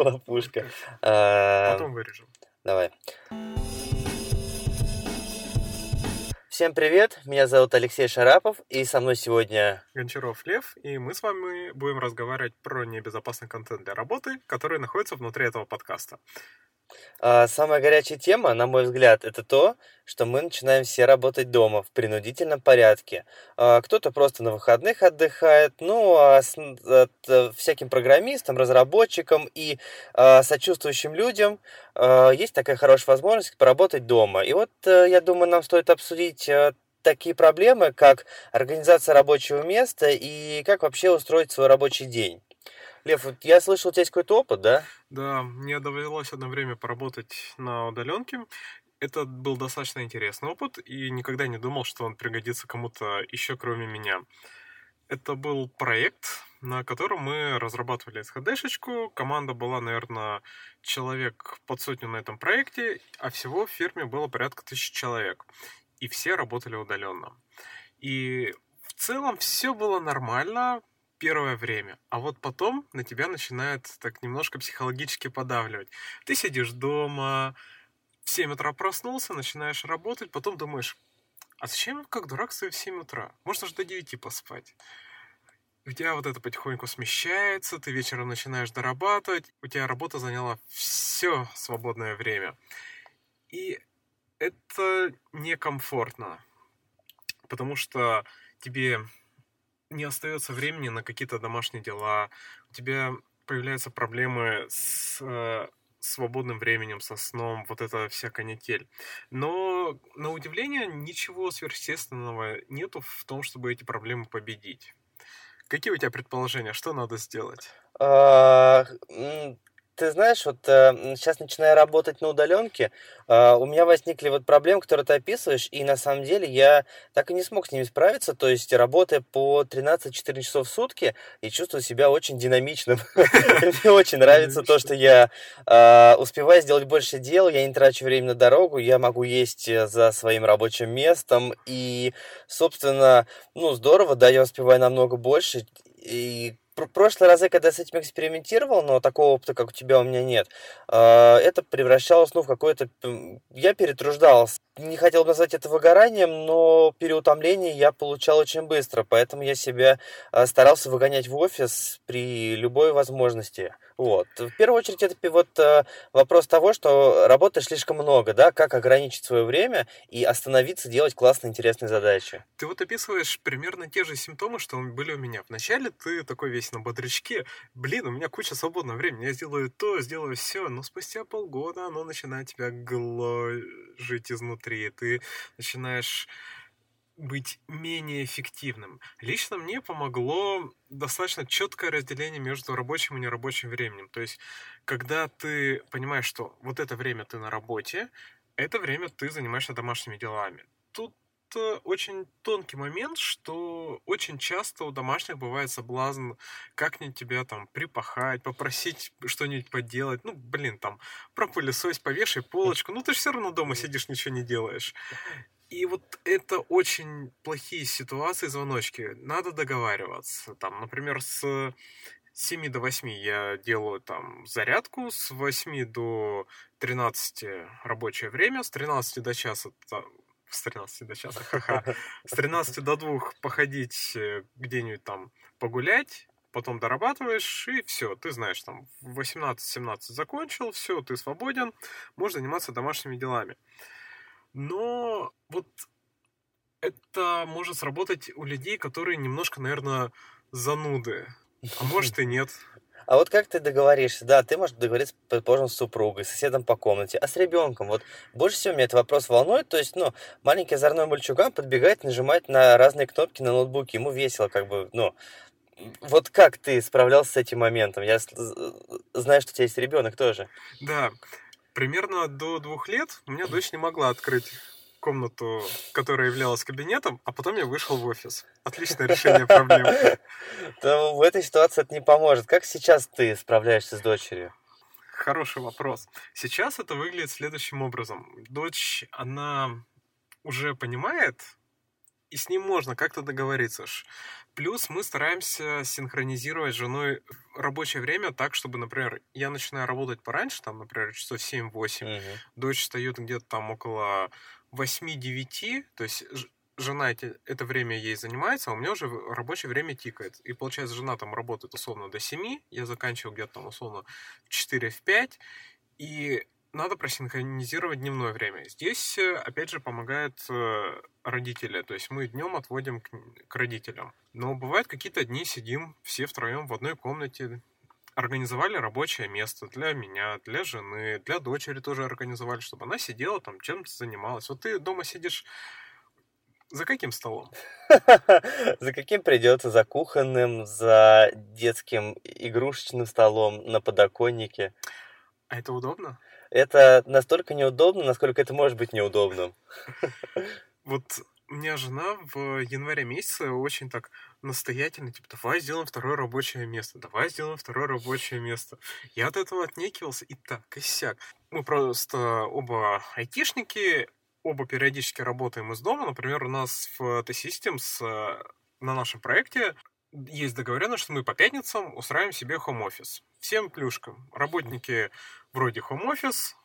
Хлопушка. А, Потом вырежем. Давай. Всем привет, меня зовут Алексей Шарапов, и со мной сегодня... Гончаров Лев, и мы с вами будем разговаривать про небезопасный контент для работы, который находится внутри этого подкаста. А, Самая горячая тема, на мой взгляд, это то, что мы начинаем все работать дома в принудительном порядке. А, Кто-то просто на выходных отдыхает, ну, а с- от, э, всяким программистам, разработчикам и а, сочувствующим людям а, есть такая хорошая возможность поработать дома. И вот, э, я думаю, нам стоит обсудить э, такие проблемы, как организация рабочего места и как вообще устроить свой рабочий день. Лев, вот я слышал, у тебя есть какой-то опыт, да? Да, мне довелось одно время поработать на удаленке. Это был достаточно интересный опыт, и никогда не думал, что он пригодится кому-то еще, кроме меня. Это был проект, на котором мы разрабатывали SHD-шечку. Команда была, наверное, человек под сотню на этом проекте, а всего в фирме было порядка тысячи человек. И все работали удаленно. И в целом все было нормально первое время. А вот потом на тебя начинает так немножко психологически подавливать. Ты сидишь дома, в 7 утра проснулся, начинаешь работать, потом думаешь, а зачем как дурак стою в 7 утра? Можно же до 9 поспать. У тебя вот это потихоньку смещается, ты вечером начинаешь дорабатывать, у тебя работа заняла все свободное время. И это некомфортно, потому что тебе не остается времени на какие-то домашние дела, у тебя появляются проблемы с э, свободным временем, со сном, вот эта вся канитель. Но, на удивление, ничего сверхъестественного нету в том, чтобы эти проблемы победить. Какие у тебя предположения? Что надо сделать? Ты знаешь, вот сейчас начиная работать на удаленке, а, у меня возникли вот проблемы, которые ты описываешь, и на самом деле я так и не смог с ними справиться, то есть работая по 13-14 часов в сутки, я чувствую себя очень динамичным. Мне очень нравится то, что я а, успеваю сделать больше дел, я не трачу время на дорогу, я могу есть э, за своим рабочим местом, и, собственно, ну, здорово, да, я успеваю намного больше, и прошлые разы, когда я с этим экспериментировал, но такого опыта, как у тебя, у меня нет, а, это превращалось, ну, в какое-то... Я перетруждался. Не хотел бы назвать это выгоранием, но переутомление я получал очень быстро, поэтому я себя а, старался выгонять в офис при любой возможности. Вот. В первую очередь, это вот а, вопрос того, что работы слишком много, да, как ограничить свое время и остановиться делать классные, интересные задачи. Ты вот описываешь примерно те же симптомы, что были у меня. Вначале ты такой весь на бодрячке. Блин, у меня куча свободного времени. Я сделаю то, сделаю все. Но спустя полгода оно начинает тебя гложить изнутри. Ты начинаешь быть менее эффективным. Лично мне помогло достаточно четкое разделение между рабочим и нерабочим временем. То есть, когда ты понимаешь, что вот это время ты на работе, это время ты занимаешься домашними делами. Тут э, очень тонкий момент, что очень часто у домашних бывает соблазн как-нибудь тебя там припахать, попросить что-нибудь поделать. Ну, блин, там, пропылесось, повешай полочку. Ну, ты же все равно дома сидишь, ничего не делаешь. И вот это очень плохие ситуации, звоночки. Надо договариваться. Там, например, с 7 до 8 я делаю там зарядку, с 8 до 13 рабочее время, с 13 до часа с 13 до часа, ха-ха, с 13 до 2 походить э, где-нибудь там погулять, потом дорабатываешь, и все, ты знаешь, там, в 18-17 закончил, все, ты свободен, можешь заниматься домашними делами. Но вот это может сработать у людей, которые немножко, наверное, зануды. А может и нет. А вот как ты договоришься? Да, ты можешь договориться, предположим, с супругой, с соседом по комнате, а с ребенком? Вот больше всего меня этот вопрос волнует. То есть, ну, маленький озорной мальчуган подбегает, нажимает на разные кнопки на ноутбуке. Ему весело, как бы, ну, вот как ты справлялся с этим моментом? Я знаю, что у тебя есть ребенок тоже. Да, примерно до двух лет у меня дочь не могла открыть комнату, которая являлась кабинетом, а потом я вышел в офис. Отличное решение проблемы. То в этой ситуации это не поможет. Как сейчас ты справляешься с дочерью? Хороший вопрос. Сейчас это выглядит следующим образом. Дочь, она уже понимает, и с ним можно как-то договориться. Плюс мы стараемся синхронизировать с женой рабочее время так, чтобы, например, я начинаю работать пораньше, там, например, часов 7-8, угу. дочь встает где-то там около 8-9, то есть жена эти, это время ей занимается, а у меня уже рабочее время тикает. И получается, жена там работает условно до 7, я заканчиваю где-то там условно в 4 в 5, и надо просинхронизировать дневное время. Здесь, э, опять же, помогают э, родители. То есть мы днем отводим к, к родителям. Но бывают какие-то дни сидим все втроем в одной комнате, организовали рабочее место для меня, для жены, для дочери тоже организовали, чтобы она сидела там, чем-то занималась. Вот ты дома сидишь за каким столом? За каким придется? За кухонным, за детским игрушечным столом на подоконнике. А это удобно? Это настолько неудобно, насколько это может быть неудобным. Вот у меня жена в январе месяце очень так настоятельно, типа, давай сделаем второе рабочее место, давай сделаем второе рабочее место. Я от этого отнекивался и так, и сяк. Мы просто оба айтишники, оба периодически работаем из дома. Например, у нас в T-Systems э, на нашем проекте есть договоренность, что мы по пятницам устраиваем себе хом-офис. Всем плюшкам. Работники вроде хом-офис.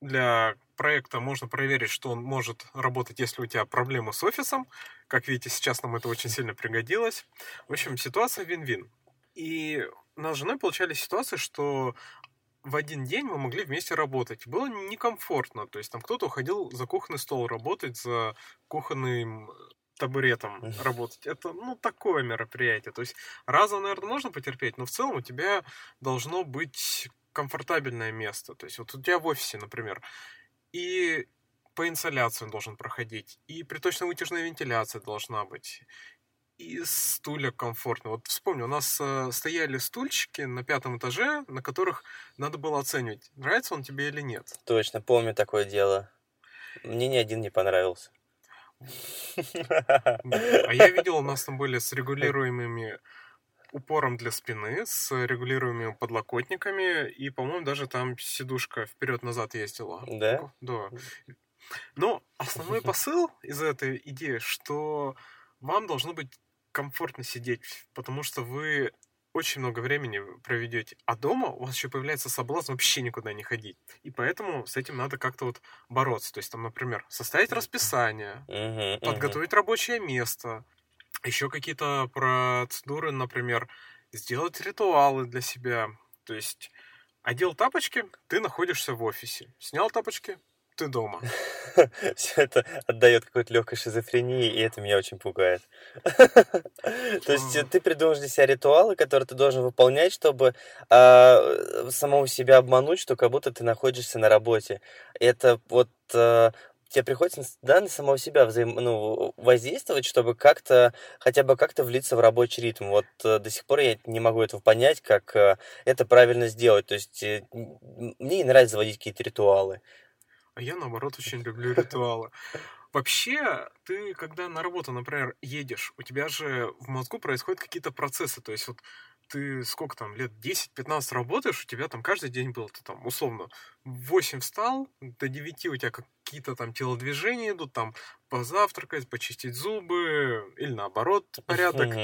Для проекта можно проверить, что он может работать, если у тебя проблемы с офисом. Как видите, сейчас нам это очень сильно пригодилось. В общем, ситуация вин-вин. И у нас с женой получались ситуации, что в один день мы могли вместе работать. Было некомфортно. То есть там кто-то уходил за кухонный стол работать, за кухонным табуретом работать. Это, ну, такое мероприятие. То есть раза, наверное, можно потерпеть, но в целом у тебя должно быть комфортабельное место. То есть вот у тебя в офисе, например, и по инсоляции он должен проходить, и приточно-вытяжная вентиляция должна быть, и стулья комфортно. Вот вспомню, у нас э, стояли стульчики на пятом этаже, на которых надо было оценивать, нравится он тебе или нет. Точно, помню такое дело. Мне ни один не понравился. А я видел, у нас там были с регулируемыми упором для спины, с регулируемыми подлокотниками, и, по-моему, даже там сидушка вперед-назад ездила. Да? Да. Но основной посыл из этой идеи, что вам должно быть комфортно сидеть, потому что вы очень много времени проведете. А дома у вас еще появляется соблазн вообще никуда не ходить. И поэтому с этим надо как-то вот бороться. То есть там, например, составить расписание, uh-huh, подготовить рабочее место, еще какие-то процедуры, например, сделать ритуалы для себя. То есть одел тапочки, ты находишься в офисе. Снял тапочки, ты дома. Все это отдает какой-то легкой шизофрении, и это меня очень пугает. То есть ты придумаешь для себя ритуалы, которые ты должен выполнять, чтобы а, самого себя обмануть, что как будто ты находишься на работе. Это вот а, тебе приходится на самого себя взаим... ну, воздействовать, чтобы как-то, хотя бы как-то влиться в рабочий ритм. Вот э, до сих пор я не могу этого понять, как э, это правильно сделать. То есть э, мне не нравится заводить какие-то ритуалы. А я, наоборот, очень люблю ритуалы. Вообще, ты, когда на работу, например, едешь, у тебя же в мозгу происходят какие-то процессы. То есть вот ты сколько там, лет 10-15 работаешь, у тебя там каждый день был, ты там, условно, в 8 встал, до 9 у тебя какие-то там телодвижения идут, там позавтракать, почистить зубы, или наоборот, порядок.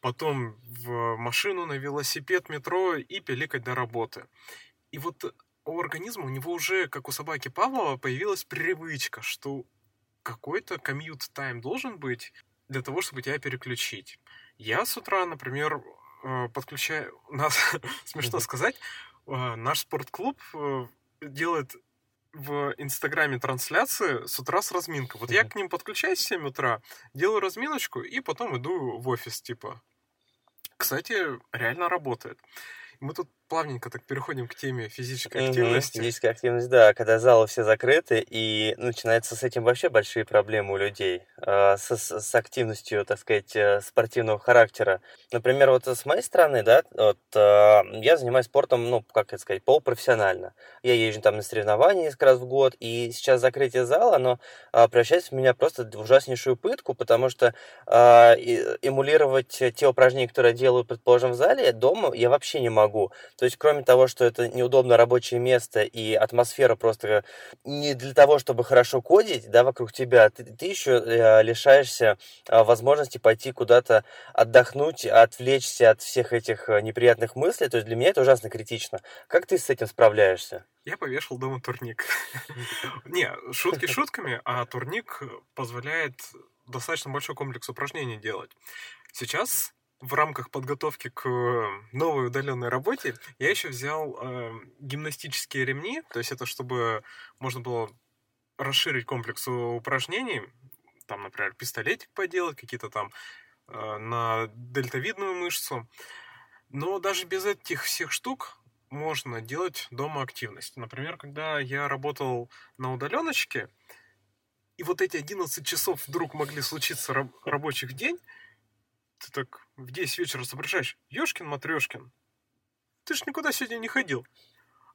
Потом в машину, на велосипед, метро и пиликать до работы. И вот у организма, у него уже, как у собаки Павлова, появилась привычка, что какой-то комьют тайм должен быть для того, чтобы тебя переключить. Я с утра, например, э, подключаю... Нас, смешно сказать, э, наш спортклуб э, делает в Инстаграме трансляции с утра с разминкой. Вот я к ним подключаюсь в 7 утра, делаю разминочку и потом иду в офис, типа. Кстати, реально работает. Мы тут плавненько так переходим к теме физической активности. Физическая активность, да, когда залы все закрыты, и начинаются с этим вообще большие проблемы у людей, э, с, с активностью, так сказать, э, спортивного характера. Например, вот с моей стороны, да, вот, э, я занимаюсь спортом, ну, как это сказать, полупрофессионально. Я езжу там на соревнования несколько раз в год, и сейчас закрытие зала, оно э, превращается в меня просто в ужаснейшую пытку, потому что э, эмулировать те упражнения, которые я делаю, предположим, в зале, дома я вообще не могу. То есть, кроме того, что это неудобное рабочее место и атмосфера просто не для того, чтобы хорошо кодить, да, вокруг тебя, ты, ты еще э, лишаешься э, возможности пойти куда-то отдохнуть, отвлечься от всех этих э, неприятных мыслей. То есть, для меня это ужасно критично. Как ты с этим справляешься? Я повешал дома турник. Не, шутки шутками, а турник позволяет достаточно большой комплекс упражнений делать. Сейчас в рамках подготовки к новой удаленной работе я еще взял э, гимнастические ремни, то есть это чтобы можно было расширить комплекс упражнений, там, например, пистолетик поделать, какие-то там э, на дельтовидную мышцу. Но даже без этих всех штук можно делать дома активность. Например, когда я работал на удаленочке, и вот эти 11 часов вдруг могли случиться раб- рабочих день, ты так в 10 вечера соображаешь, Ёшкин Матрешкин, ты ж никуда сегодня не ходил.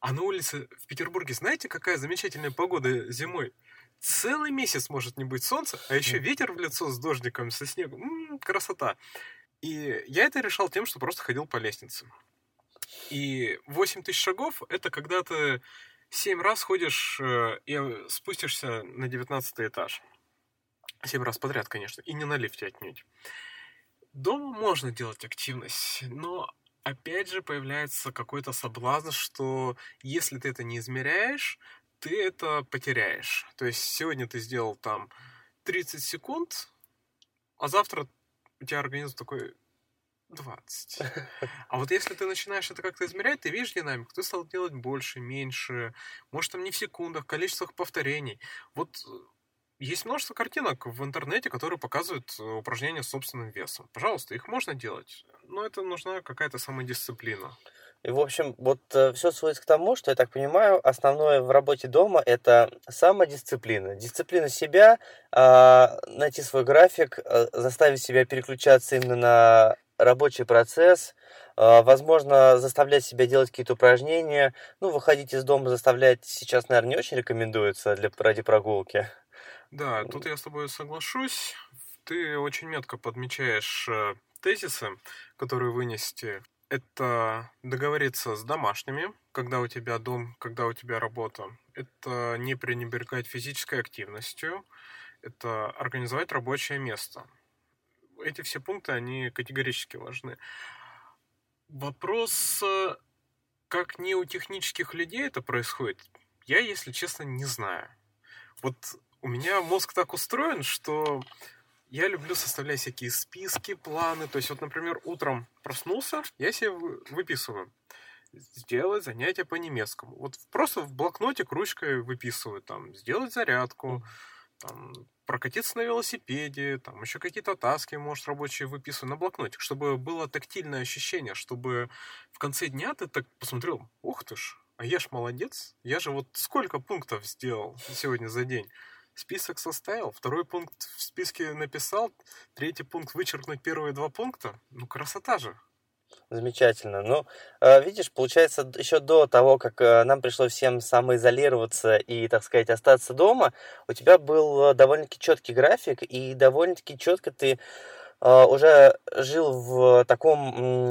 А на улице в Петербурге знаете, какая замечательная погода зимой? Целый месяц может не быть солнца, а еще ветер в лицо с дождиком, со снегом. М-м, красота. И я это решал тем, что просто ходил по лестнице. И 8 тысяч шагов – это когда ты 7 раз ходишь э, и спустишься на 19 этаж. 7 раз подряд, конечно, и не на лифте отнюдь. Дома можно делать активность, но опять же появляется какой-то соблазн, что если ты это не измеряешь, ты это потеряешь. То есть сегодня ты сделал там 30 секунд, а завтра у тебя организм такой, 20. А вот если ты начинаешь это как-то измерять, ты видишь динамику, ты стал делать больше, меньше, может там не в секундах, количествах повторений. Вот есть множество картинок в интернете, которые показывают э, упражнения с собственным весом. Пожалуйста, их можно делать, но это нужна какая-то самодисциплина. И, в общем, вот э, все сводится к тому, что, я так понимаю, основное в работе дома – это самодисциплина. Дисциплина себя, э, найти свой график, э, заставить себя переключаться именно на рабочий процесс, а, возможно, заставлять себя делать какие-то упражнения. Ну, выходить из дома заставлять сейчас, наверное, не очень рекомендуется для, ради прогулки. Да, тут я с тобой соглашусь. Ты очень метко подмечаешь э, тезисы, которые вынести. Это договориться с домашними, когда у тебя дом, когда у тебя работа. Это не пренебрегать физической активностью. Это организовать рабочее место эти все пункты, они категорически важны. Вопрос, э, как не у технических людей это происходит, я, если честно, не знаю. Вот у меня мозг так устроен, что я люблю составлять всякие списки, планы. То есть, вот, например, утром проснулся, я себе выписываю. Сделать занятие по немецкому. Вот просто в блокнотик ручкой выписываю. Там, сделать зарядку, там, прокатиться на велосипеде, там еще какие-то таски, может, рабочие выписываю на блокнотик, чтобы было тактильное ощущение, чтобы в конце дня ты так посмотрел, ух ты ж, а я ж молодец, я же вот сколько пунктов сделал сегодня за день. Список составил, второй пункт в списке написал, третий пункт вычеркнуть первые два пункта. Ну, красота же. Замечательно. Ну, э, видишь, получается, еще до того, как э, нам пришлось всем самоизолироваться и, так сказать, остаться дома, у тебя был э, довольно-таки четкий график, и довольно-таки четко ты уже жил в таком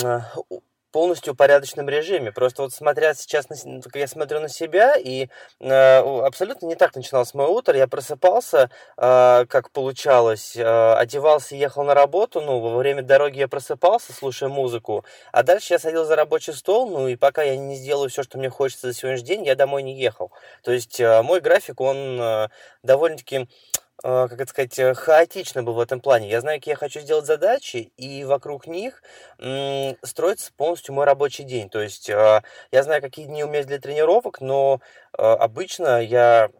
полностью упорядоченном режиме. Просто вот смотря сейчас, на, я смотрю на себя, и э, абсолютно не так начиналось мое утро. Я просыпался, э, как получалось, э, одевался, ехал на работу, ну, во время дороги я просыпался, слушая музыку, а дальше я садился за рабочий стол, ну, и пока я не сделаю все, что мне хочется за сегодняшний день, я домой не ехал. То есть э, мой график, он э, довольно-таки как это сказать, э, хаотично был в этом плане. Я знаю, какие я хочу сделать задачи, и вокруг них строится полностью мой рабочий день. То есть а, я знаю, какие дни у меня для тренировок, но а, обычно я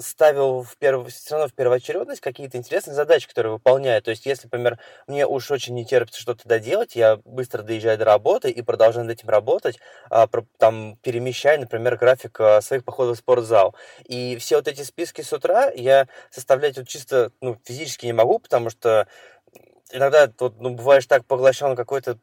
ставил в перв... все равно в первоочередность какие-то интересные задачи, которые выполняю. То есть если, например, мне уж очень не терпится что-то доделать, я быстро доезжаю до работы и продолжаю над этим работать, там перемещая, например, график своих походов в спортзал. И все вот эти списки с утра я составлять вот чисто ну, физически не могу, потому что иногда вот, ну, бываешь так поглощен какой-то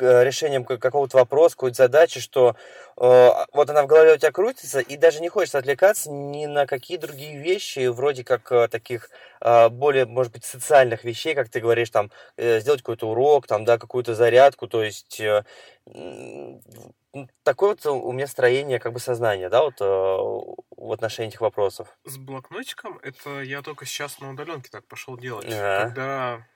решением какого-то вопроса, какой-то задачи, что э, вот она в голове у тебя крутится, и даже не хочется отвлекаться ни на какие другие вещи, вроде как э, таких э, более, может быть, социальных вещей, как ты говоришь, там, э, сделать какой-то урок, там, да, какую-то зарядку, то есть э, такое вот у меня строение как бы сознания, да, вот э, в отношении этих вопросов. С блокнотиком это я только сейчас на удаленке так пошел делать. А. Когда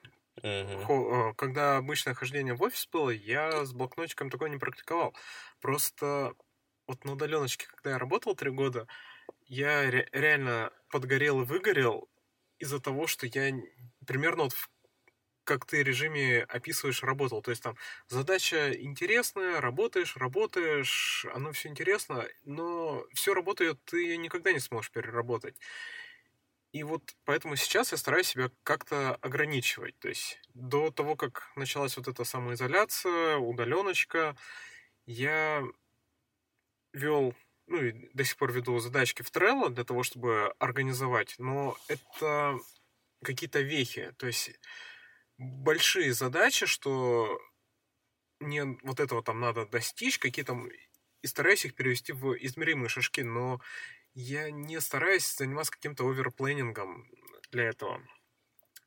Угу. Когда обычное хождение в офис было, я с блокнотиком такое не практиковал. Просто вот на удаленочке, когда я работал три года, я ре- реально подгорел и выгорел из-за того, что я примерно вот в как ты режиме описываешь, работал. То есть там задача интересная, работаешь, работаешь, оно все интересно, но все работает, ты ее никогда не сможешь переработать. И вот поэтому сейчас я стараюсь себя как-то ограничивать. То есть до того, как началась вот эта самоизоляция, удаленочка, я вел, ну и до сих пор веду задачки в Trello для того, чтобы организовать, но это какие-то вехи. То есть большие задачи, что мне вот этого там надо достичь, какие там, и стараюсь их перевести в измеримые шажки, но я не стараюсь заниматься каким-то оверплейнингом для этого.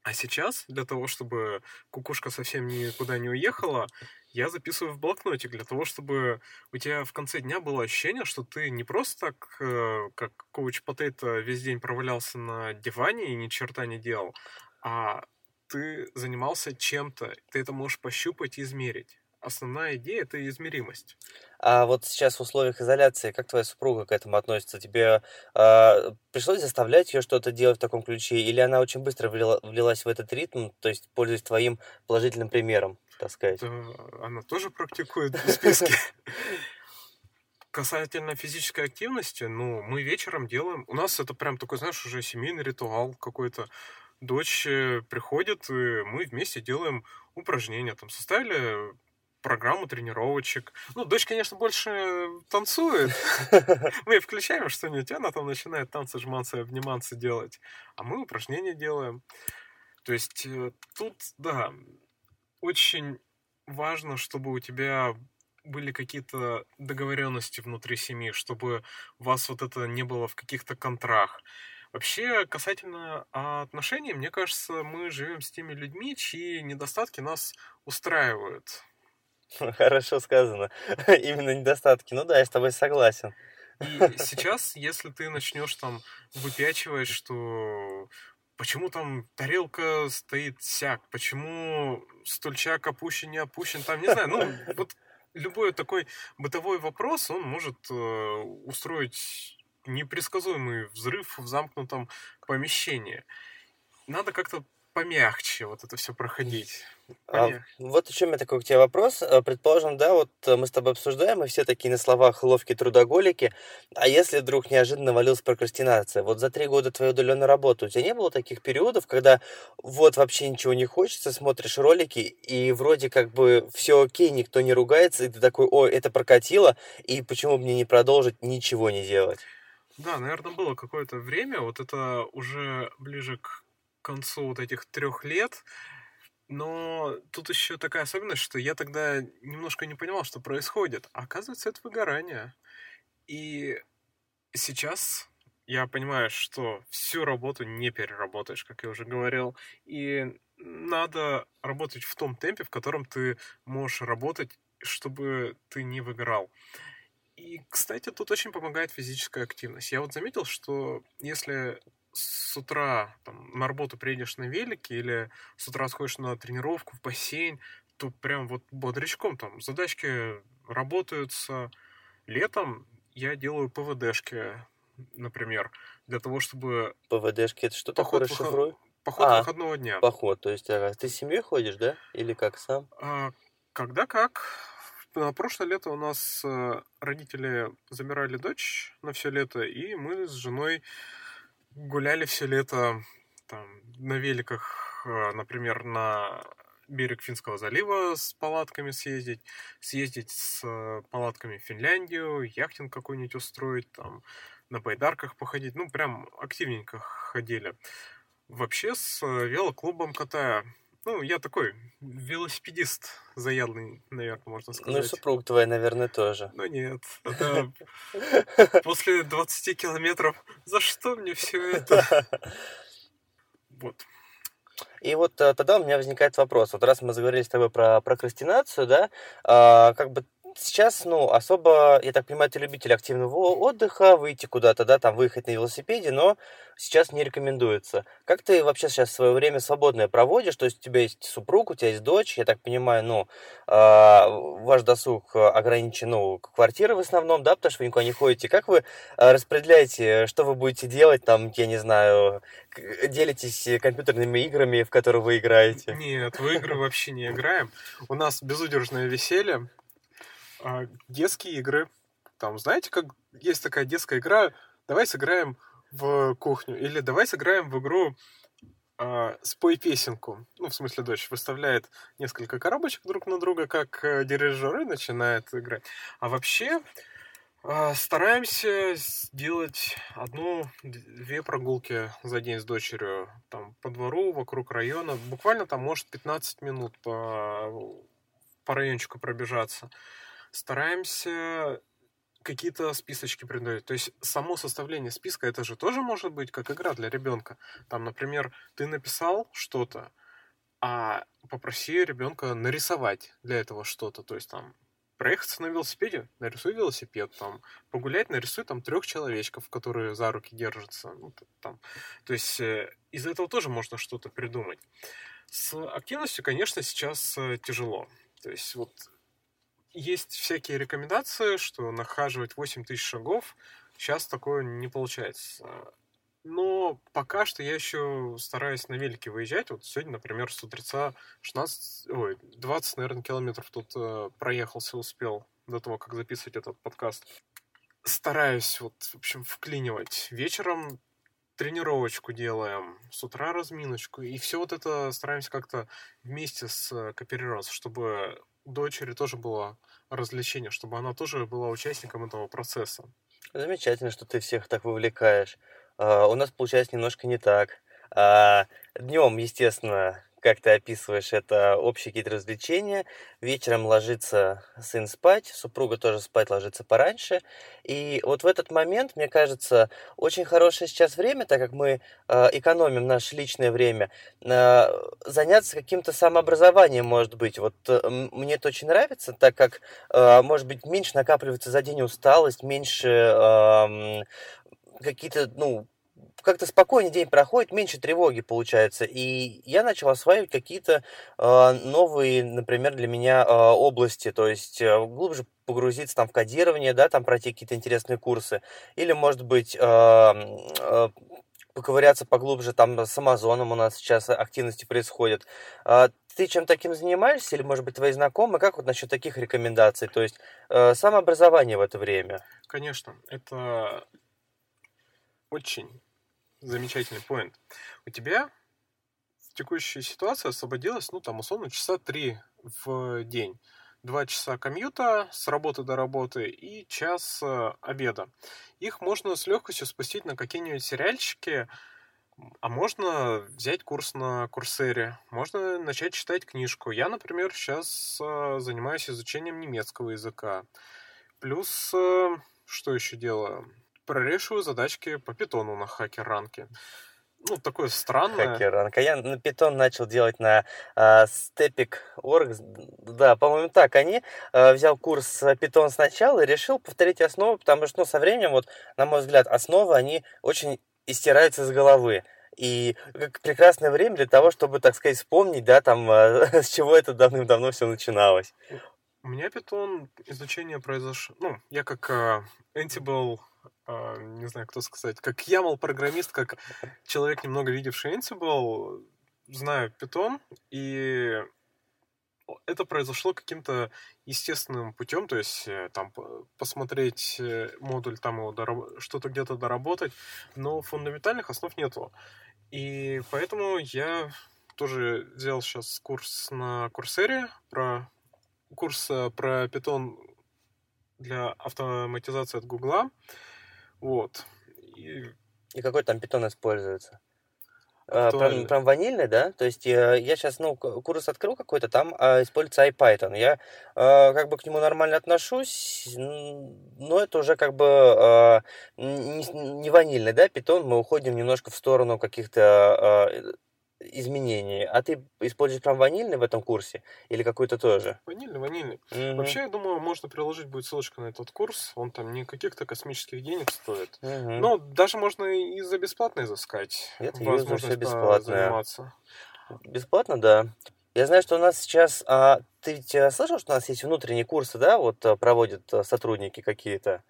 А сейчас, для того, чтобы кукушка совсем никуда не уехала, я записываю в блокнотик для того, чтобы у тебя в конце дня было ощущение, что ты не просто так, э, как коуч Потейто, весь день провалялся на диване и ни черта не делал, а ты занимался чем-то, ты это можешь пощупать и измерить. Основная идея это измеримость. А вот сейчас в условиях изоляции, как твоя супруга к этому относится? Тебе э, пришлось заставлять ее что-то делать в таком ключе, или она очень быстро влила, влилась в этот ритм, то есть пользуясь твоим положительным примером, так сказать? Да, она тоже практикует в списке. Касательно физической активности, ну, мы вечером делаем... У нас это прям такой, знаешь, уже семейный ритуал какой-то дочь э, приходит, и мы вместе делаем упражнения. Там составили программу тренировочек. Ну, дочь, конечно, больше танцует. Мы включаем что-нибудь, она там начинает танцы, жманцы, обниматься делать. А мы упражнения делаем. То есть э, тут, да, очень важно, чтобы у тебя были какие-то договоренности внутри семьи, чтобы у вас вот это не было в каких-то контрах. Вообще, касательно отношений, мне кажется, мы живем с теми людьми, чьи недостатки нас устраивают. Хорошо сказано. Именно недостатки. Ну да, я с тобой согласен. И сейчас, если ты начнешь там выпячивать, что почему там тарелка стоит сяк, почему стульчак опущен, не опущен, там, не знаю, ну, вот любой такой бытовой вопрос, он может э, устроить непредсказуемый взрыв в замкнутом помещении. Надо как-то помягче вот это все проходить. А, вот еще у меня такой к тебе вопрос. Э, предположим, да, вот э, мы с тобой обсуждаем, и все такие на словах ловкие трудоголики. А если вдруг неожиданно валилась прокрастинация? Вот за три года твоей удаленной работы у тебя не было таких периодов, когда вот вообще ничего не хочется, смотришь ролики, и вроде как бы все окей, никто не ругается, и ты такой, ой, это прокатило, и почему бы мне не продолжить ничего не делать? Да, наверное, было какое-то время, вот это уже ближе к концу вот этих трех лет, но тут еще такая особенность, что я тогда немножко не понимал, что происходит. А оказывается, это выгорание. И сейчас я понимаю, что всю работу не переработаешь, как я уже говорил. И надо работать в том темпе, в котором ты можешь работать, чтобы ты не выгорал. И, кстати, тут очень помогает физическая активность. Я вот заметил, что если с утра там, на работу приедешь на велике или с утра сходишь на тренировку в бассейн, то прям вот бодрячком там задачки работаются. Летом я делаю ПВДшки, например, для того, чтобы... ПВДшки это что такое, расшифруй? Поход а, выходного дня. Поход, то есть ага. ты с семьей ходишь, да? Или как сам? А, когда как. На прошлое лето у нас э, родители забирали дочь на все лето, и мы с женой гуляли все лето там, на великах, э, например, на берег Финского залива с палатками съездить, съездить с э, палатками в Финляндию, яхтинг какой-нибудь устроить, там, на байдарках походить, ну, прям активненько ходили. Вообще с велоклубом катая Ну, я такой велосипедист заядлый, наверное, можно сказать. Ну и супруг твой, наверное, тоже. Ну нет, это после 20 километров. За что мне все это? Вот. И вот э, тогда у меня возникает вопрос. Вот раз мы заговорили с тобой про прокрастинацию, да, а, как бы сейчас, ну, особо, я так понимаю, ты любитель активного отдыха, выйти куда-то, да, там, выехать на велосипеде, но сейчас не рекомендуется. Как ты вообще сейчас свое время свободное проводишь? То есть у тебя есть супруг, у тебя есть дочь, я так понимаю, ну, э, ваш досуг ограничен, ну, квартиры в основном, да, потому что вы никуда не ходите. Как вы а, распределяете, что вы будете делать, там, я не знаю, делитесь компьютерными играми, в которые вы играете? Нет, в игры вообще не играем. У нас безудержное веселье, а, детские игры. Там, знаете, как есть такая детская игра, давай сыграем в кухню. Или давай сыграем в игру э, спой песенку. Ну, в смысле, дочь выставляет несколько коробочек друг на друга, как э, дирижер, и начинает играть. А вообще э, стараемся сделать одну-две прогулки за день с дочерью. Там по двору, вокруг района. Буквально там, может, 15 минут по, по райончику пробежаться стараемся какие-то списочки придумать. То есть само составление списка, это же тоже может быть как игра для ребенка. Там, например, ты написал что-то, а попроси ребенка нарисовать для этого что-то. То есть там проехаться на велосипеде, нарисуй велосипед, там, погулять, нарисуй там трех человечков, которые за руки держатся. Ну, там. То есть э, из этого тоже можно что-то придумать. С активностью, конечно, сейчас э, тяжело. То есть вот есть всякие рекомендации, что нахаживать 8 тысяч шагов сейчас такое не получается. Но пока что я еще стараюсь на велике выезжать. Вот сегодня, например, с утреца 16, ой, 20, наверное, километров тут э, проехался, успел до того, как записывать этот подкаст. Стараюсь, вот, в общем, вклинивать. Вечером тренировочку делаем, с утра разминочку. И все вот это стараемся как-то вместе с кооперироваться, чтобы дочери тоже было развлечение, чтобы она тоже была участником этого процесса. Замечательно, что ты всех так вовлекаешь. Uh, у нас получается немножко не так. Uh, днем, естественно, как ты описываешь, это общие какие-то развлечения. Вечером ложится сын спать, супруга тоже спать ложится пораньше. И вот в этот момент, мне кажется, очень хорошее сейчас время, так как мы э, экономим наше личное время, э, заняться каким-то самообразованием, может быть. Вот э, мне это очень нравится, так как, э, может быть, меньше накапливается за день усталость, меньше э, какие-то, ну, как-то спокойнее день проходит, меньше тревоги получается. И я начал осваивать какие-то э, новые, например, для меня э, области, то есть э, глубже погрузиться там в кодирование, да, там пройти какие-то интересные курсы. Или, может быть, э, э, поковыряться поглубже там с Амазоном у нас сейчас активности происходят. Ты чем таким занимаешься или, может быть, твои знакомые? Как вот насчет таких рекомендаций? То есть э, самообразование в это время? Конечно, это очень замечательный поинт. У тебя в текущей ситуации освободилось, ну, там, условно, часа три в день. Два часа комьюта с работы до работы и час э, обеда. Их можно с легкостью спустить на какие-нибудь сериальчики, а можно взять курс на Курсере, можно начать читать книжку. Я, например, сейчас э, занимаюсь изучением немецкого языка. Плюс, э, что еще делаю? Прорешиваю задачки по питону на хакер-ранке. Ну, такое странное. Хакер-ранка. Я на питон начал делать на uh, Stepik.org. Да, по-моему, так. Они uh, взял курс питон сначала и решил повторить основы, потому что, ну, со временем, вот, на мой взгляд, основы, они очень истираются с головы. И прекрасное время для того, чтобы, так сказать, вспомнить, да, там, uh, с чего это давным-давно все начиналось. У меня питон изучение произошло... Ну, я как uh, Ansible а, не знаю, кто сказать, как YAML-программист, как человек, немного видевший Ansible, знаю Python, и это произошло каким-то естественным путем, то есть э, там посмотреть э, модуль, там его дораб... что-то где-то доработать, но фундаментальных основ нету. И поэтому я тоже взял сейчас курс на Курсере про курс э, про Python для автоматизации от Гугла. Вот. И, и какой там питон используется? А, прям, прям ванильный, да? То есть я, я сейчас, ну, курс открыл какой-то, там а, используется IPython. Я а, как бы к нему нормально отношусь, но это уже как бы а, не, не ванильный, да, питон. Мы уходим немножко в сторону каких-то а, изменений. А ты используешь прям ванильный в этом курсе или какой-то тоже? Ванильный, ванильный. Угу. Вообще, я думаю, можно приложить будет ссылочка на этот курс. Он там не каких-то космических денег стоит. Угу. Но даже можно и за бесплатно изыскать. Это возможность все бесплатное. заниматься. Бесплатно, да. Я знаю, что у нас сейчас... А, ты ведь слышал, что у нас есть внутренние курсы, да, вот э, проводят э, сотрудники какие-то?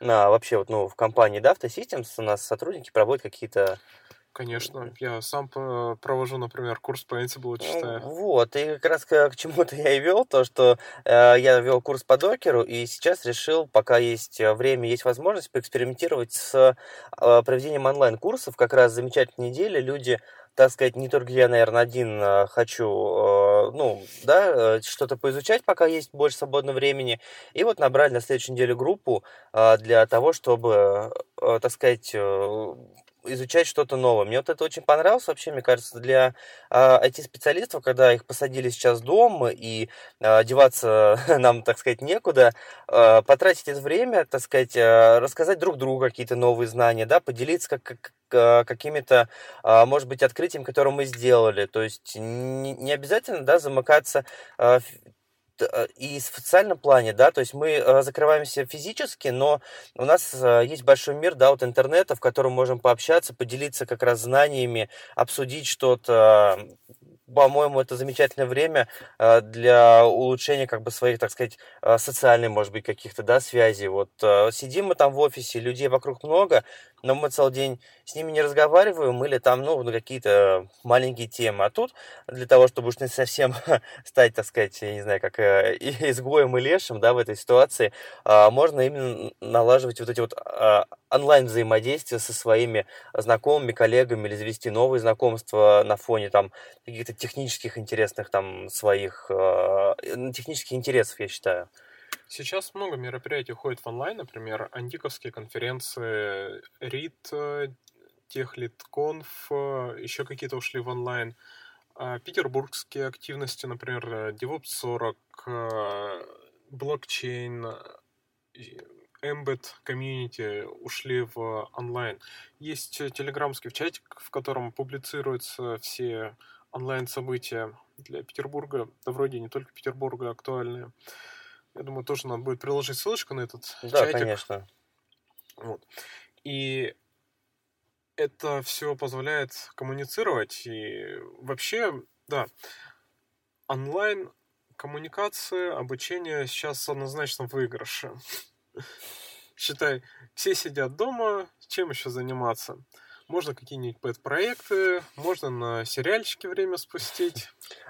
На, вообще, вот, ну, в компании Dafta Systems у нас сотрудники проводят какие-то Конечно, я сам провожу, например, курс по Ansible читаю. Вот, и как раз к, к чему-то я и вел, то, что э, я вел курс по докеру, и сейчас решил, пока есть э, время, есть возможность, поэкспериментировать с э, проведением онлайн-курсов. Как раз замечательные недели, люди так сказать, не только я, наверное, один э, хочу, э, ну, да, что-то поизучать, пока есть больше свободного времени. И вот набрали на следующей неделе группу для того, чтобы, так сказать, изучать что-то новое. Мне вот это очень понравилось вообще, мне кажется, для э, IT-специалистов, когда их посадили сейчас дома и э, деваться нам, так сказать, некуда, э, потратить это время, так сказать, э, рассказать друг другу какие-то новые знания, да, поделиться как, как, какими-то, может быть, открытиями, которые мы сделали. То есть не, не обязательно, да, замыкаться и в социальном плане, да, то есть мы э, закрываемся физически, но у нас э, есть большой мир, да, вот интернета, в котором можем пообщаться, поделиться как раз знаниями, обсудить что-то, по-моему, это замечательное время э, для улучшения, как бы, своих, так сказать, э, социальных, может быть, каких-то, да, связей. Вот э, сидим мы там в офисе, людей вокруг много, но мы целый день с ними не разговариваем или там, ну, на какие-то маленькие темы. А тут для того, чтобы уж не совсем стать, так сказать, я не знаю, как изгоем и лешим, да, в этой ситуации, можно именно налаживать вот эти вот онлайн-взаимодействия со своими знакомыми, коллегами или завести новые знакомства на фоне там каких-то технических интересных там своих, э, технических интересов, я считаю. Сейчас много мероприятий уходит в онлайн, например, антиковские конференции, RIT, TechLeadConf, еще какие-то ушли в онлайн. А петербургские активности, например, DevOps 40, э, блокчейн, Embed комьюнити ушли в онлайн. Есть телеграммский чатик, в котором публицируются все онлайн-события для Петербурга, да вроде не только Петербурга актуальные. Я думаю, тоже надо будет приложить ссылочку на этот да, чатик. Да, конечно. Вот. И это все позволяет коммуницировать. И вообще, да, онлайн коммуникация, обучение сейчас однозначно в выигрыше. Считай, все сидят дома, чем еще заниматься? Можно какие-нибудь пэт-проекты, можно на сериальчики время спустить.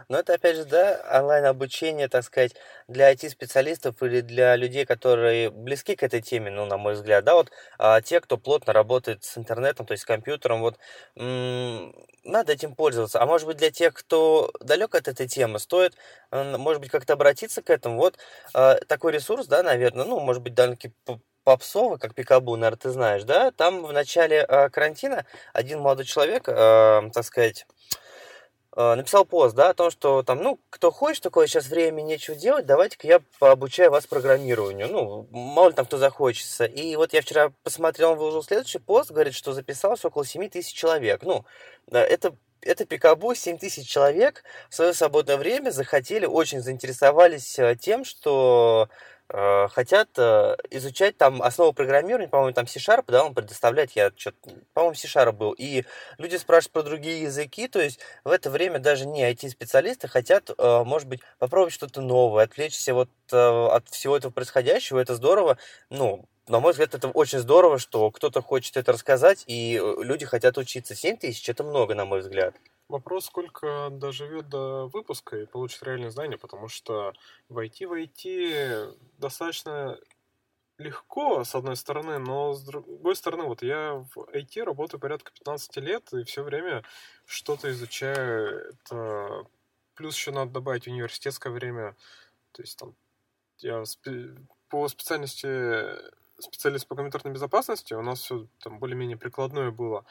Но это, опять же, да, онлайн-обучение, так сказать, для IT-специалистов или для людей, которые близки к этой теме, ну, на мой взгляд, да, вот а, те, кто плотно работает с интернетом, то есть с компьютером, вот м- надо этим пользоваться. А может быть, для тех, кто далек от этой темы, стоит, может быть, как-то обратиться к этому. Вот а, такой ресурс, да, наверное, ну, может быть, довольно-таки попсово, как Пикабу, наверное, ты знаешь, да? Там в начале э, карантина один молодой человек, э, так сказать, э, написал пост, да, о том, что там, ну, кто хочет, такое сейчас время нечего делать, давайте-ка я пообучаю вас программированию. Ну, мало ли там кто захочется. И вот я вчера посмотрел, он выложил следующий пост, говорит, что записалось около 7 тысяч человек. Ну, это это Пикабу, 7 тысяч человек в свое свободное время захотели, очень заинтересовались э, тем, что хотят э, изучать там основу программирования, по-моему, там C-Sharp, да, он предоставляет, я что-то, по-моему, C-Sharp был, и люди спрашивают про другие языки, то есть в это время даже не IT-специалисты хотят, э, может быть, попробовать что-то новое, отвлечься вот от всего этого происходящего, это здорово, ну, на мой взгляд, это очень здорово, что кто-то хочет это рассказать, и люди хотят учиться. 7 тысяч – это много, на мой взгляд. Вопрос, сколько доживет до выпуска и получит реальные знания, потому что войти в IT достаточно легко, с одной стороны, но с другой стороны, вот я в IT работаю порядка 15 лет и все время что-то изучаю. Это... Плюс еще надо добавить университетское время. То есть там я по специальности специалист по компьютерной безопасности, у нас все там более-менее прикладное было.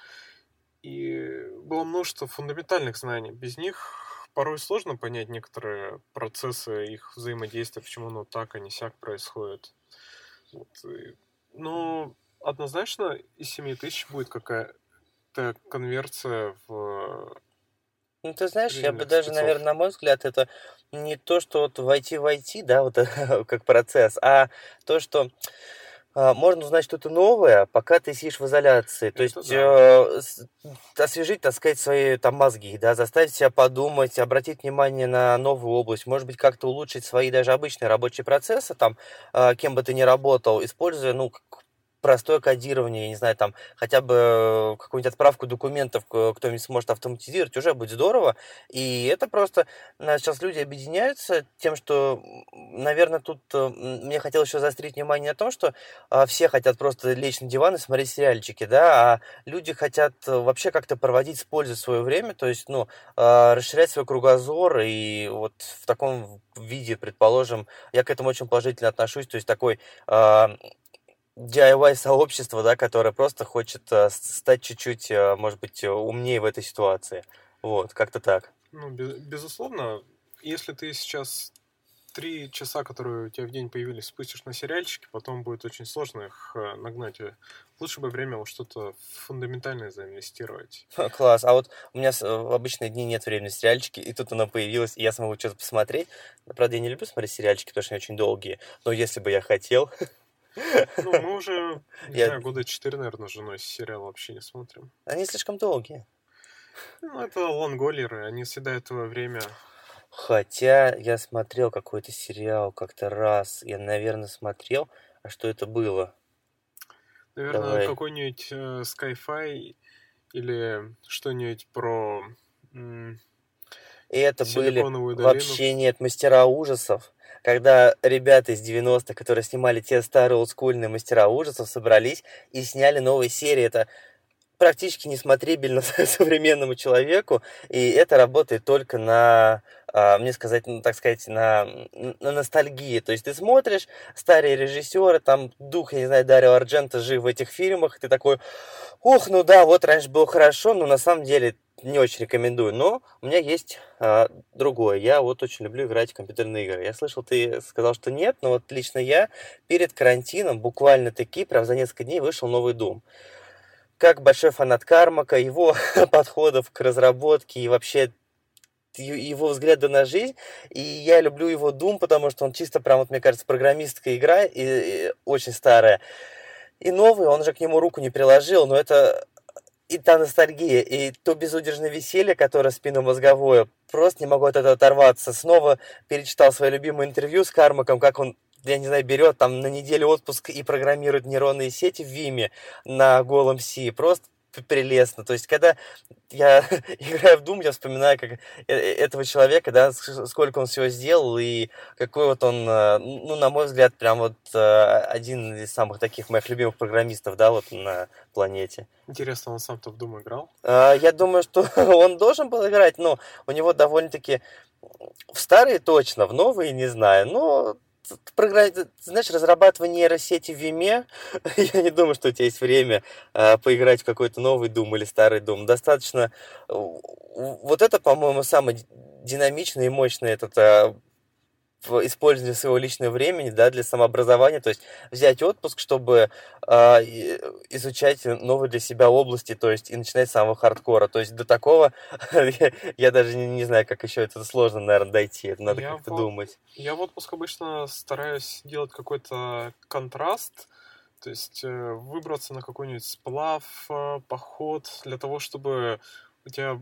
И было множество фундаментальных знаний. Без них порой сложно понять некоторые процессы их взаимодействия, почему оно так, а не сяк происходит. Вот. Но однозначно из 7 тысяч будет какая-то конверсия в ну, ты знаешь, я бы даже, спецов. наверное, на мой взгляд, это не то, что вот войти войти, да, вот как процесс, а то, что можно узнать что-то новое, пока ты сидишь в изоляции. То есть да. э, освежить, так сказать, свои там мозги, да, заставить себя подумать, обратить внимание на новую область, может быть, как-то улучшить свои даже обычные рабочие процессы, там, э, кем бы ты ни работал, используя, ну, простое кодирование, я не знаю, там хотя бы э, какую-нибудь отправку документов кто-нибудь сможет автоматизировать, уже будет здорово. И это просто э, сейчас люди объединяются тем, что, наверное, тут э, мне хотелось еще заострить внимание на том, что а, все хотят просто лечь на диван и смотреть сериальчики, да, а люди хотят вообще как-то проводить с пользой свое время, то есть, ну, а, расширять свой кругозор, и вот в таком виде, предположим, я к этому очень положительно отношусь, то есть такой а, DIY-сообщество, да, которое просто хочет э, стать чуть-чуть, э, может быть, умнее в этой ситуации. Вот, как-то так. Ну, без, безусловно, если ты сейчас три часа, которые у тебя в день появились, спустишь на сериальчики, потом будет очень сложно их э, нагнать. Лучше бы время во что-то фундаментальное заинвестировать. Класс. А вот у меня в обычные дни нет времени сериальчики, и тут оно появилось, и я смогу что-то посмотреть. Правда, я не люблю смотреть сериальчики, потому что они очень долгие. Но если бы я хотел, Ну, мы уже, не Я... знаю, года четыре, наверное, с женой сериал вообще не смотрим. Они слишком долгие. Ну, это лонголеры, они съедают твое время. Хотя я смотрел какой-то сериал как-то раз. Я, наверное, смотрел. А что это было? Наверное, Давай. какой-нибудь э, Skyfi или что-нибудь про... И это были вообще нет мастера ужасов когда ребята из 90-х, которые снимали те старые олдскульные мастера ужасов, собрались и сняли новые серии. Это практически несмотрибельно современному человеку, и это работает только на, а, мне сказать, ну, так сказать, на, на ностальгии. То есть ты смотришь, старые режиссеры, там дух, я не знаю, Дарио Арджента жив в этих фильмах, и ты такой, ух, ну да, вот раньше было хорошо, но на самом деле не очень рекомендую, но у меня есть а, другое. Я вот очень люблю играть в компьютерные игры. Я слышал, ты сказал, что нет, но вот лично я перед карантином буквально таки, прям за несколько дней вышел новый Doom. Как большой фанат Кармака, его подходов к разработке и вообще его взгляды на жизнь, и я люблю его Doom, потому что он чисто прям, вот, мне кажется, программистская игра, и, и очень старая. И новый, он же к нему руку не приложил, но это и та ностальгия, и то безудержное веселье, которое спинномозговое, просто не могу от этого оторваться. Снова перечитал свое любимое интервью с Кармаком, как он я не знаю, берет там на неделю отпуск и программирует нейронные сети в Виме на голом Си. Просто прелестно. То есть, когда я играю в Doom, я вспоминаю как э, э, этого человека, да, сколько он всего сделал, и какой вот он, э, ну, на мой взгляд, прям вот один из самых таких моих любимых программистов, да, вот на планете. Интересно, он сам-то в Doom играл? А, я думаю, что он должен был играть, но у него довольно-таки в старые точно, в новые не знаю, но знаешь, разрабатывание нейросети в Виме, я не думаю, что у тебя есть время э, поиграть в какой-то новый Дум или старый Дум. Достаточно... Вот это, по-моему, самый динамичный и мощный этот э, в использовании своего личного времени да, для самообразования, то есть взять отпуск, чтобы э, изучать новые для себя области, то есть и начинать с самого хардкора. То есть до такого я, даже не, не знаю, как еще это сложно, наверное, дойти. Это надо как-то в, думать. Я в отпуск обычно стараюсь делать какой-то контраст, то есть э, выбраться на какой-нибудь сплав, э, поход, для того, чтобы у тебя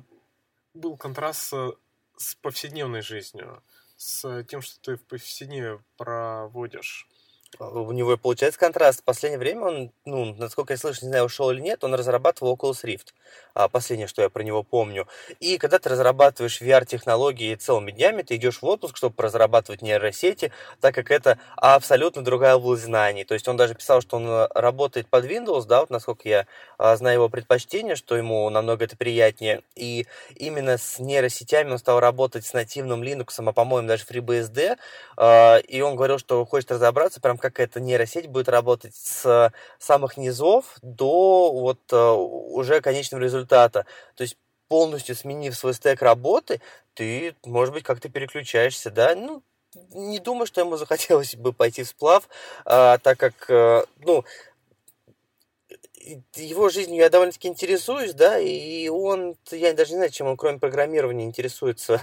был контраст с повседневной жизнью с тем, что ты в повседневе проводишь у него получается контраст. В последнее время он, ну, насколько я слышу, не знаю, ушел или нет, он разрабатывал Oculus Rift. А, последнее, что я про него помню. И когда ты разрабатываешь VR-технологии целыми днями, ты идешь в отпуск, чтобы разрабатывать нейросети, так как это абсолютно другая область знаний. То есть он даже писал, что он э, работает под Windows, да, вот насколько я а, знаю его предпочтение, что ему намного это приятнее. И именно с нейросетями он стал работать с нативным Linux, а, по-моему, даже FreeBSD. А, и он говорил, что хочет разобраться прям как эта нейросеть будет работать с самых низов до вот э, уже конечного результата. То есть полностью сменив свой стек работы, ты, может быть, как-то переключаешься, да, ну, не думаю, что ему захотелось бы пойти в сплав, а, так как, а, ну, его жизнью я довольно-таки интересуюсь, да, и он, я даже не знаю, чем он, кроме программирования, интересуется.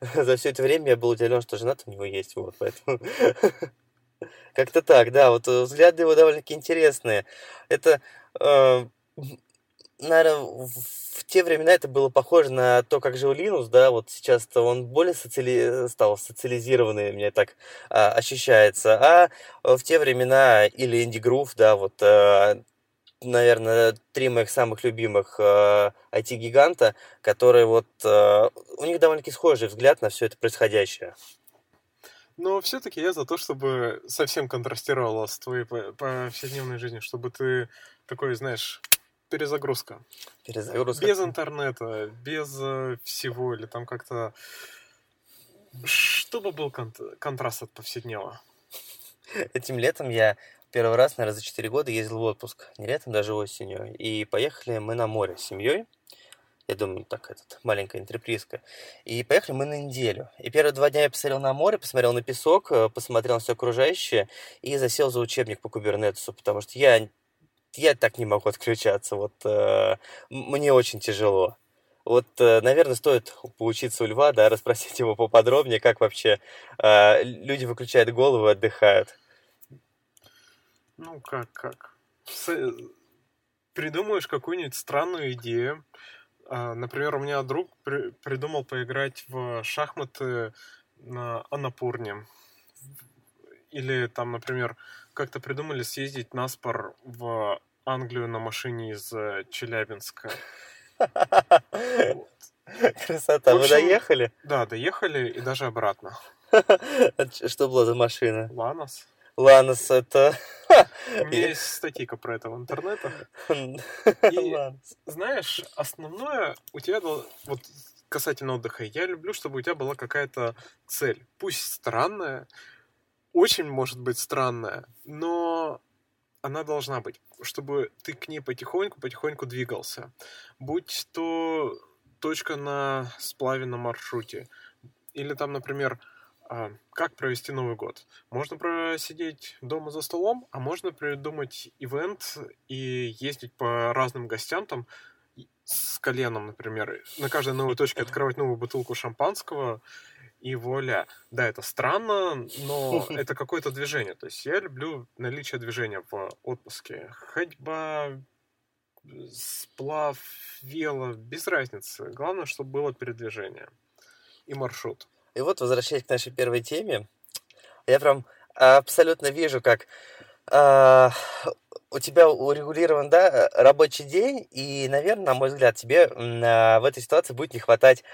За все это время я был удивлен, что жена у него есть, вот, поэтому... Как-то так, да, вот э, взгляды его довольно-таки интересные. Это, э, наверное, в те времена это было похоже на то, как жил Линус, да, вот сейчас он более социали... стал социализированный, мне так а, ощущается, а в те времена или Инди Грув, да, вот, а, наверное, три моих самых любимых а, IT-гиганта, которые вот, а, у них довольно-таки схожий взгляд на все это происходящее. Но все-таки я за то, чтобы совсем контрастировало с твоей повседневной жизнью, чтобы ты такой, знаешь, перезагрузка. Перезагрузка. Без интернета, без э, всего, или там как-то... Чтобы был кон- контраст от повседневного. Этим летом я первый раз, наверное, за 4 года ездил в отпуск. Не летом, даже осенью. И поехали мы на море с семьей. Я думаю, так, этот, маленькая интерпризка. И поехали мы на неделю. И первые два дня я посмотрел на море, посмотрел на песок, э, посмотрел на все окружающее и засел за учебник по кубернетусу, потому что я я так не могу отключаться. Вот э, мне очень тяжело. Вот, э, наверное, стоит поучиться у льва, да, расспросить его поподробнее, как вообще э, люди выключают голову и отдыхают. Ну, как, как? С... Придумаешь какую-нибудь странную идею. А, например, у меня друг при... придумал поиграть в шахматы на Анапурне. Или там, например, как-то придумали съездить на спор в Англию на машине из э, Челябинска. Красота. Вы доехали? Да, доехали и даже обратно. Что было за машина? Ланос. Ланос это... У меня есть статейка про это в интернете. И, знаешь, основное у тебя, вот касательно отдыха, я люблю, чтобы у тебя была какая-то цель. Пусть странная, очень может быть странная, но она должна быть, чтобы ты к ней потихоньку-потихоньку двигался. Будь то точка на сплаве на маршруте, или там, например, а, как провести Новый год. Можно просидеть дома за столом, а можно придумать ивент и ездить по разным гостям там с коленом, например, на каждой новой точке открывать новую бутылку шампанского, и вуаля. Да, это странно, но это какое-то движение. То есть я люблю наличие движения в отпуске. Ходьба, сплав, вело, без разницы. Главное, чтобы было передвижение и маршрут. И вот, возвращаясь к нашей первой теме, я прям абсолютно вижу, как э, у тебя урегулирован, да, рабочий день, и, наверное, на мой взгляд, тебе э, в этой ситуации будет не хватать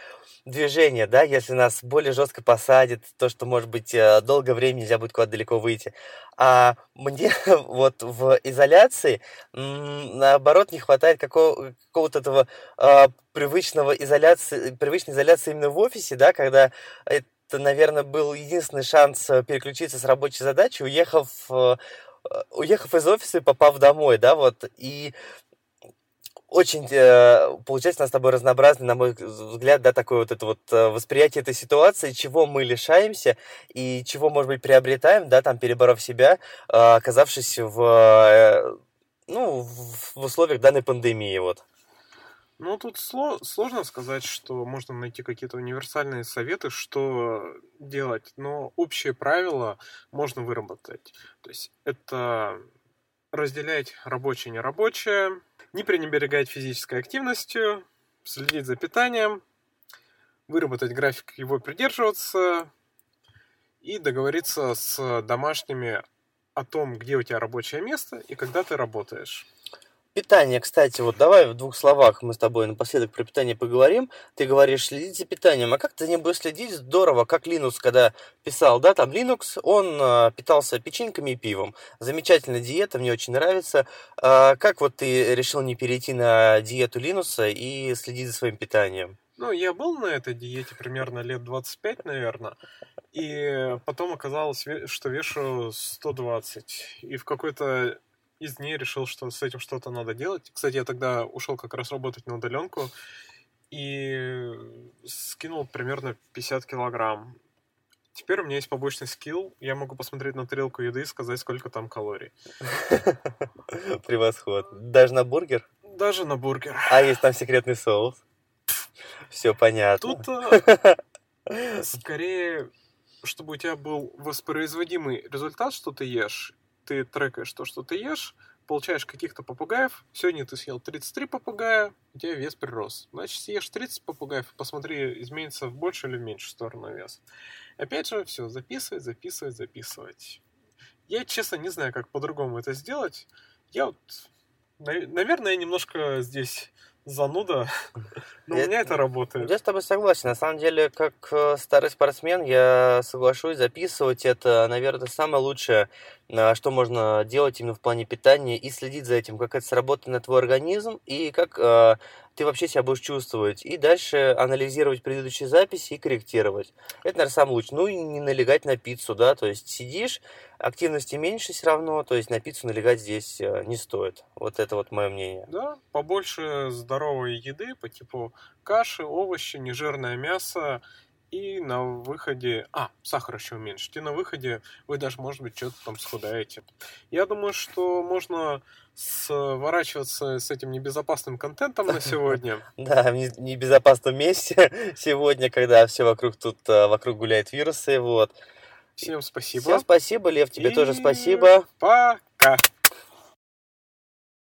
движения, да, если нас более жестко посадит, то, что, может быть, э, долгое время нельзя будет куда-то далеко выйти. А мне вот в изоляции, наоборот, не хватает какого- какого-то этого э, привычного изоляции, привычной изоляции именно в офисе, да, когда это, наверное, был единственный шанс э, переключиться с рабочей задачи, уехав, э, уехав из офиса и попав домой, да, вот, и очень, э, получается, у нас с тобой разнообразный, на мой взгляд, да, такое вот это вот э, восприятие этой ситуации, чего мы лишаемся и чего, может быть, приобретаем, да, там, переборов себя, э, оказавшись в, ну, в условиях данной пандемии, вот. Ну, тут сло- сложно сказать, что можно найти какие-то универсальные советы, что делать, но общие правила можно выработать. То есть это разделять рабочее и нерабочее, не пренебрегать физической активностью, следить за питанием, выработать график, его придерживаться и договориться с домашними о том, где у тебя рабочее место и когда ты работаешь. Питание, кстати, вот давай в двух словах мы с тобой напоследок про питание поговорим. Ты говоришь, следить за питанием, а как ты не будешь следить? Здорово, как Linux, когда писал, да, там Linux, он э, питался печеньками и пивом. Замечательная диета, мне очень нравится. Э, как вот ты решил не перейти на диету Linux и следить за своим питанием? Ну, я был на этой диете примерно лет 25, наверное. И потом оказалось, что вешу 120. И в какой-то из дней решил, что с этим что-то надо делать. Кстати, я тогда ушел как раз работать на удаленку и скинул примерно 50 килограмм. Теперь у меня есть побочный скилл. Я могу посмотреть на тарелку еды и сказать, сколько там калорий. Превосходно. Даже на бургер? Даже на бургер. А есть там секретный соус? Все понятно. Тут э, скорее, чтобы у тебя был воспроизводимый результат, что ты ешь, ты трекаешь то, что ты ешь, получаешь каких-то попугаев. Сегодня ты съел 33 попугая, у тебя вес прирос. Значит, съешь 30 попугаев, посмотри, изменится в большую или в меньшую сторону вес. Опять же, все, записывать, записывать, записывать. Я, честно, не знаю, как по-другому это сделать. Я вот, наверное, немножко здесь зануда, но у меня это работает. Я с тобой согласен. На самом деле, как э, старый спортсмен, я соглашусь записывать. Это, наверное, самое лучшее, что можно делать именно в плане питания и следить за этим, как это сработает на твой организм и как э, ты вообще себя будешь чувствовать. И дальше анализировать предыдущие записи и корректировать. Это, наверное, самое лучшее. Ну и не налегать на пиццу, да, то есть сидишь, активности меньше все равно, то есть на пиццу налегать здесь э, не стоит. Вот это вот мое мнение. Да, побольше здоровой еды по типу каши, овощи, нежирное мясо, и на выходе... А, сахар еще уменьшить. И на выходе вы даже, может быть, что-то там схудаете. Я думаю, что можно сворачиваться с этим небезопасным контентом на сегодня. Да, в небезопасном месте сегодня, когда все вокруг тут, э, вокруг гуляют вирусы, вот. Всем спасибо. Всем спасибо, Лев, тебе тоже спасибо. Пока.